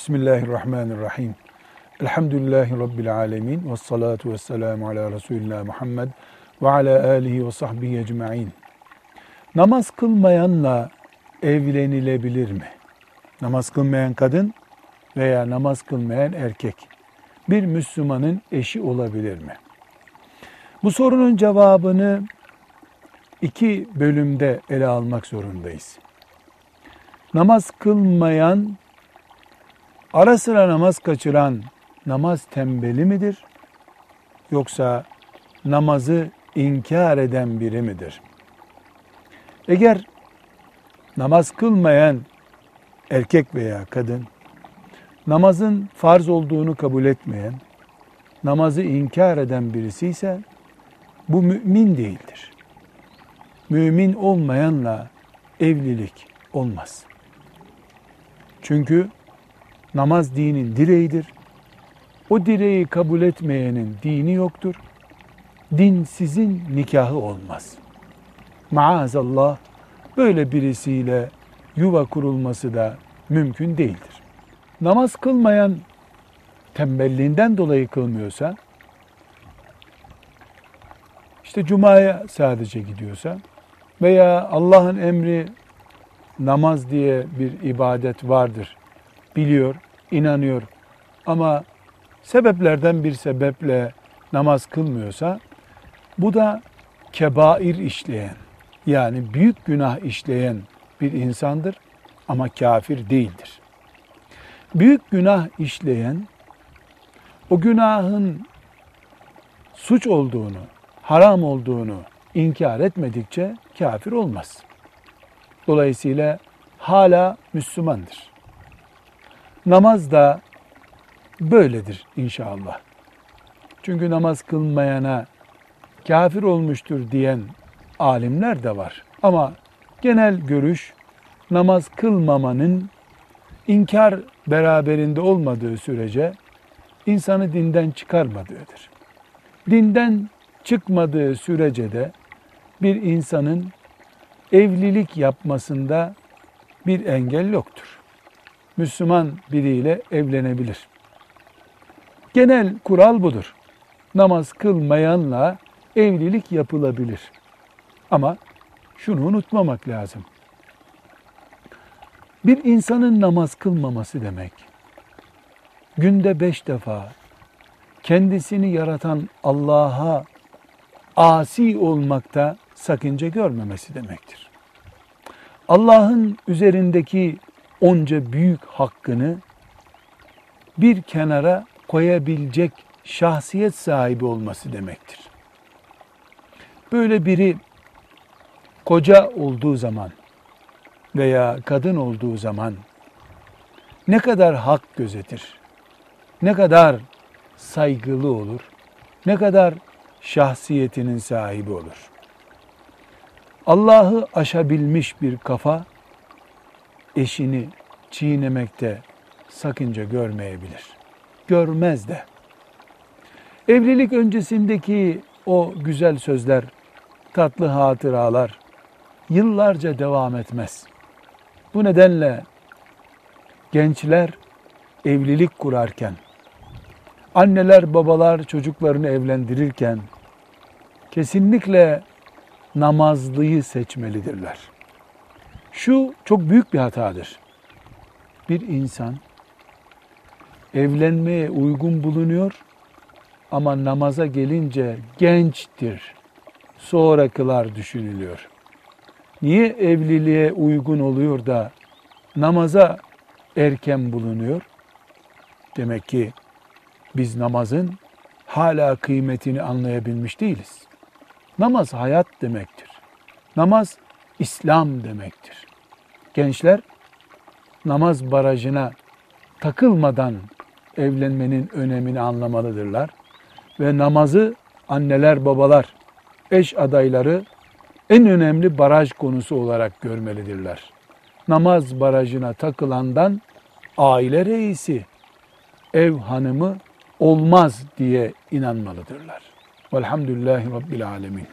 Bismillahirrahmanirrahim. Elhamdülillahi Rabbil alemin. Ve salatu ve selamu ala Resulillah Muhammed ve ala alihi ve sahbihi ecma'in. Namaz kılmayanla evlenilebilir mi? Namaz kılmayan kadın veya namaz kılmayan erkek bir Müslümanın eşi olabilir mi? Bu sorunun cevabını iki bölümde ele almak zorundayız. Namaz kılmayan ara sıra namaz kaçıran namaz tembeli midir? Yoksa namazı inkar eden biri midir? Eğer namaz kılmayan erkek veya kadın namazın farz olduğunu kabul etmeyen, namazı inkar eden birisi ise bu mümin değildir. Mümin olmayanla evlilik olmaz. Çünkü Namaz dinin direğidir. O direği kabul etmeyenin dini yoktur. Din sizin nikahı olmaz. Maazallah böyle birisiyle yuva kurulması da mümkün değildir. Namaz kılmayan tembelliğinden dolayı kılmıyorsa, işte cumaya sadece gidiyorsa veya Allah'ın emri namaz diye bir ibadet vardır biliyor, inanıyor ama sebeplerden bir sebeple namaz kılmıyorsa bu da kebair işleyen yani büyük günah işleyen bir insandır ama kafir değildir. Büyük günah işleyen o günahın suç olduğunu, haram olduğunu inkar etmedikçe kafir olmaz. Dolayısıyla hala Müslümandır. Namaz da böyledir inşallah. Çünkü namaz kılmayana kafir olmuştur diyen alimler de var. Ama genel görüş namaz kılmamanın inkar beraberinde olmadığı sürece insanı dinden çıkarmadığıdır. Dinden çıkmadığı sürece de bir insanın evlilik yapmasında bir engel yoktur. Müslüman biriyle evlenebilir. Genel kural budur. Namaz kılmayanla evlilik yapılabilir. Ama şunu unutmamak lazım. Bir insanın namaz kılmaması demek, günde beş defa kendisini yaratan Allah'a asi olmakta sakınca görmemesi demektir. Allah'ın üzerindeki onca büyük hakkını bir kenara koyabilecek şahsiyet sahibi olması demektir. Böyle biri koca olduğu zaman veya kadın olduğu zaman ne kadar hak gözetir, ne kadar saygılı olur, ne kadar şahsiyetinin sahibi olur. Allah'ı aşabilmiş bir kafa eşini çiğnemekte sakınca görmeyebilir. Görmez de. Evlilik öncesindeki o güzel sözler, tatlı hatıralar yıllarca devam etmez. Bu nedenle gençler evlilik kurarken, anneler babalar çocuklarını evlendirirken kesinlikle namazlıyı seçmelidirler. Şu çok büyük bir hatadır. Bir insan evlenmeye uygun bulunuyor ama namaza gelince gençtir. Sonra kılar düşünülüyor. Niye evliliğe uygun oluyor da namaza erken bulunuyor? Demek ki biz namazın hala kıymetini anlayabilmiş değiliz. Namaz hayat demektir. Namaz İslam demektir. Gençler namaz barajına takılmadan evlenmenin önemini anlamalıdırlar ve namazı anneler babalar, eş adayları en önemli baraj konusu olarak görmelidirler. Namaz barajına takılandan aile reisi, ev hanımı olmaz diye inanmalıdırlar. Velhamdülillahi Rabbil Alemin.